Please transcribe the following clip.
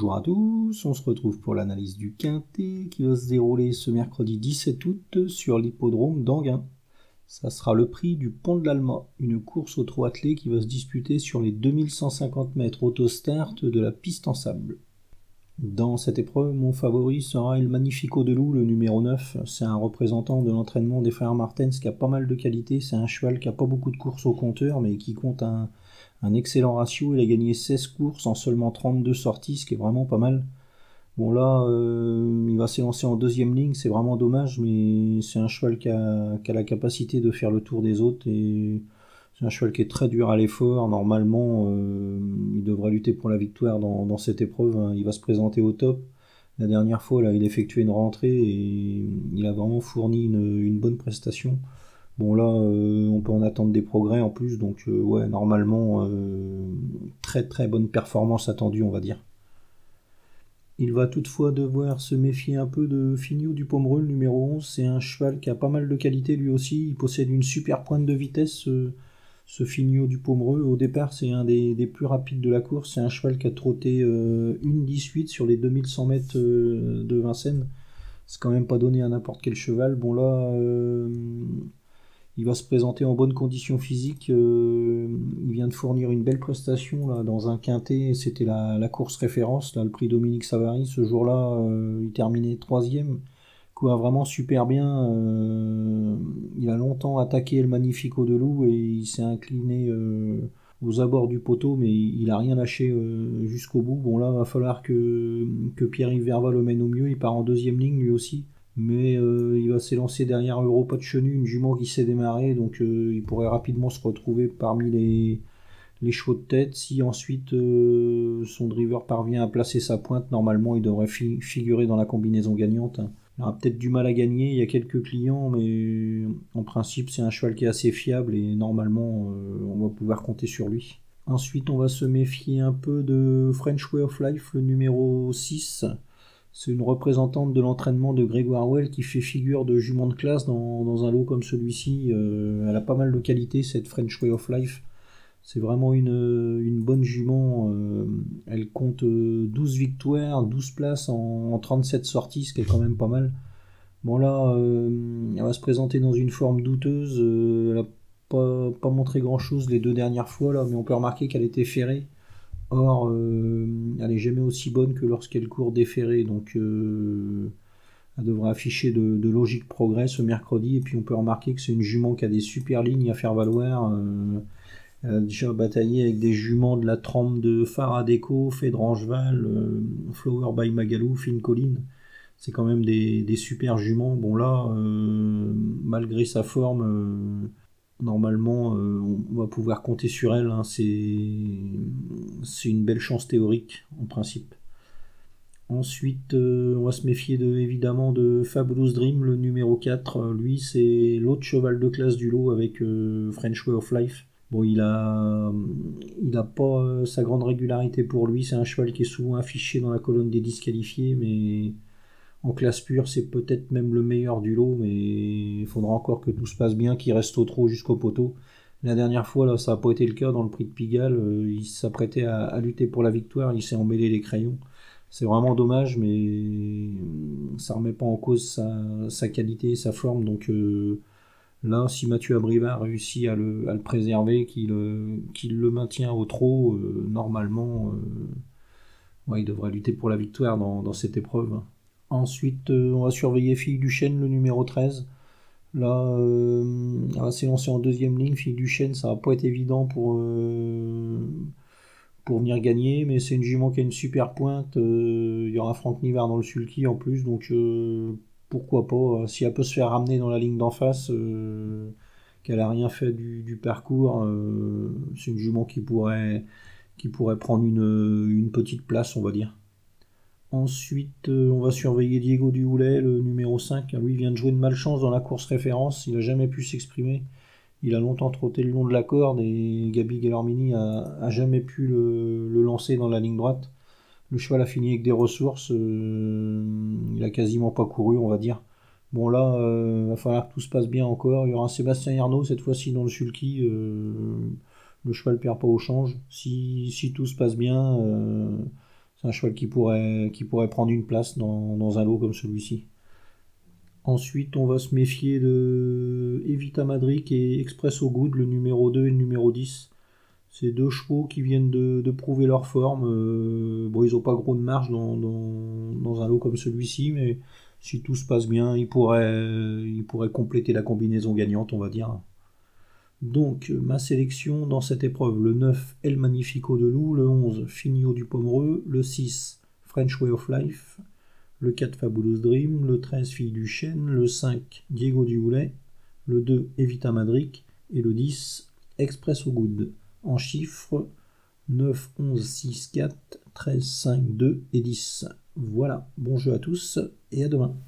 Bonjour à tous, on se retrouve pour l'analyse du Quintet qui va se dérouler ce mercredi 17 août sur l'hippodrome d'Anguin. Ça sera le prix du Pont de l'Alma, une course au trot attelé qui va se disputer sur les 2150 mètres auto-start de la piste en sable. Dans cette épreuve, mon favori sera El Magnifico de Loup, le numéro 9. C'est un représentant de l'entraînement des frères Martens qui a pas mal de qualité. C'est un cheval qui a pas beaucoup de courses au compteur, mais qui compte un, excellent ratio. Il a gagné 16 courses en seulement 32 sorties, ce qui est vraiment pas mal. Bon là, euh, il va s'élancer en deuxième ligne, c'est vraiment dommage, mais c'est un cheval qui a, la capacité de faire le tour des autres et c'est un cheval qui est très dur à l'effort. Normalement, euh, il devrait lutter pour la victoire dans, cette épreuve. Hein. Il va se présenter au top. La dernière fois, là, il a effectué une rentrée et il a vraiment fourni une bonne prestation. Bon là, euh, on peut en attendre des progrès en plus, donc euh, ouais, normalement, très très bonne performance attendue, on va dire. Il va toutefois devoir se méfier un peu de Fignot du Pomereux, numéro 11. C'est un cheval qui a pas mal de qualité lui aussi. Il possède une super pointe de vitesse, ce Fignot du Pomereux. Au départ, c'est un des, plus rapides de la course. C'est un cheval qui a trotté une 18 sur les 2100 mètres de Vincennes. C'est quand même pas donné à n'importe quel cheval. Bon là, il va se présenter en bonne condition physique. Euh, il vient de fournir une belle prestation dans un quintet. C'était la, course référence, le prix Dominique Savary. Ce jour-là, euh, il terminait troisième. Quoi, vraiment super bien. Euh, il a longtemps attaqué le Magnifico de Loup et il s'est incliné aux abords du poteau, mais il a rien lâché jusqu'au bout. Bon là, va falloir que, que Pierre-Yves Verval le mène au mieux. Il part en deuxième ligne lui aussi mais euh, il va s'élancer derrière Europa de Chenu, une jument qui s'est démarrée, donc euh, il pourrait rapidement se retrouver parmi les, les chevaux de tête. Si ensuite euh, son driver parvient à placer sa pointe, normalement il devrait figurer dans la combinaison gagnante. Il aura peut-être du mal à gagner, il y a quelques clients, mais en principe c'est un cheval qui est assez fiable et normalement on va pouvoir compter sur lui. Ensuite on va se méfier un peu de French Way of Life, le numéro 6 c'est une représentante de l'entraînement de Grégoire Well qui fait figure de jument de classe dans, un lot comme celui-ci. Euh, elle a pas mal de qualités, cette French Way of Life. C'est vraiment une, bonne jument. Euh, compte 12 euh, victoires, 12 places en, 37 sorties, ce qui est quand même pas mal. Bon là, elle va se présenter dans une forme douteuse. elle n'a pas, montré grand-chose les deux dernières fois, là, mais on peut remarquer qu'elle était ferrée. Or, euh, elle n'est jamais aussi bonne que lorsqu'elle court déférée, donc euh, elle devrait afficher de, logique progrès ce mercredi. Et puis on peut remarquer que c'est une jument qui a des super lignes à faire valoir. Euh, elle a déjà bataillé avec des juments de la trempe de Faradeco, Fédrangeval, Flower by Magalou, Fine Colline. C'est quand même des, super juments. Bon là, malgré sa forme, normalement, euh, on va pouvoir compter sur elle. Hein. C'est une belle chance théorique, en principe. Ensuite, euh, on va se méfier de, évidemment de Fabulous Dream, le numéro 4. Lui, c'est l'autre cheval de classe du lot avec euh, French Way of Life. Bon, il a, il a pas sa grande régularité pour lui. C'est un cheval qui est souvent affiché dans la colonne des disqualifiés, mais en classe pure, c'est peut-être même le meilleur du lot, mais il faudra encore que tout se passe bien, qu'il reste au trot jusqu'au poteau. La dernière fois, là, ça n'a pas été le cas dans le prix de Pigalle. Euh, il s'apprêtait à, lutter pour la victoire, il s'est emmêlé les crayons. C'est vraiment dommage, mais ça remet pas en cause sa, qualité, sa forme. Donc euh, là, si Mathieu Abrivard réussit à le, préserver, qu'il le maintient au trot, euh, normalement, il devrait lutter pour la victoire dans, cette épreuve. Ensuite, euh, on va surveiller Fille du le numéro 13. Là, euh, elle s'élancer en deuxième ligne. Fille du Chêne, ça va pas être évident pour, euh, pour venir gagner, mais c'est une jument qui a une super pointe. Il y aura Franck Nivard dans le sulky en plus, donc pourquoi pas. Si elle peut se faire ramener dans la ligne d'en face, qu'elle a rien fait du, parcours, c'est une jument qui pourrait, qui pourrait prendre une, petite place, on va dire. Ensuite, euh, on va surveiller Diego Duhoulet, le numéro 5. Lui, vient de jouer une malchance dans la course référence. Il n'a jamais pu s'exprimer. Il a longtemps trotté le long de la corde et Gabi Gallarmini a, jamais pu le, lancer dans la ligne droite. Le cheval a fini avec des ressources. Euh, il a quasiment pas couru, on va dire. Bon, là, il euh, va falloir que tout se passe bien encore. Il y aura Sébastien Ernaud cette fois-ci dans le sulky. le cheval perd pas au change. Si, si tout se passe bien C'est un cheval qui pourrait, qui pourrait prendre une place dans, un lot comme celui-ci. Ensuite, on va se méfier de Evita Madric et Expresso Good, le numéro 2 et le numéro 10. C'est deux chevaux qui viennent de, prouver leur forme. Euh, bon, ils n'ont pas gros de marge dans, un lot comme celui-ci, mais si tout se passe bien, ils pourraient, ils pourraient compléter la combinaison gagnante, on va dire. Donc, ma sélection dans cette épreuve, le 9, El Magnifico de Loup, le 11, Finio du Pomereux, le 6, French Way of Life, le 4, Fabulous Dream, le 13, Fille du Chêne, le 5, Diego du Houlet, le 2, Evita Madric, et le 10, Expresso Good. En chiffres, 9, 11, 6, 4, 13, 5, 2 et 10. Voilà, bon jeu à tous et à demain.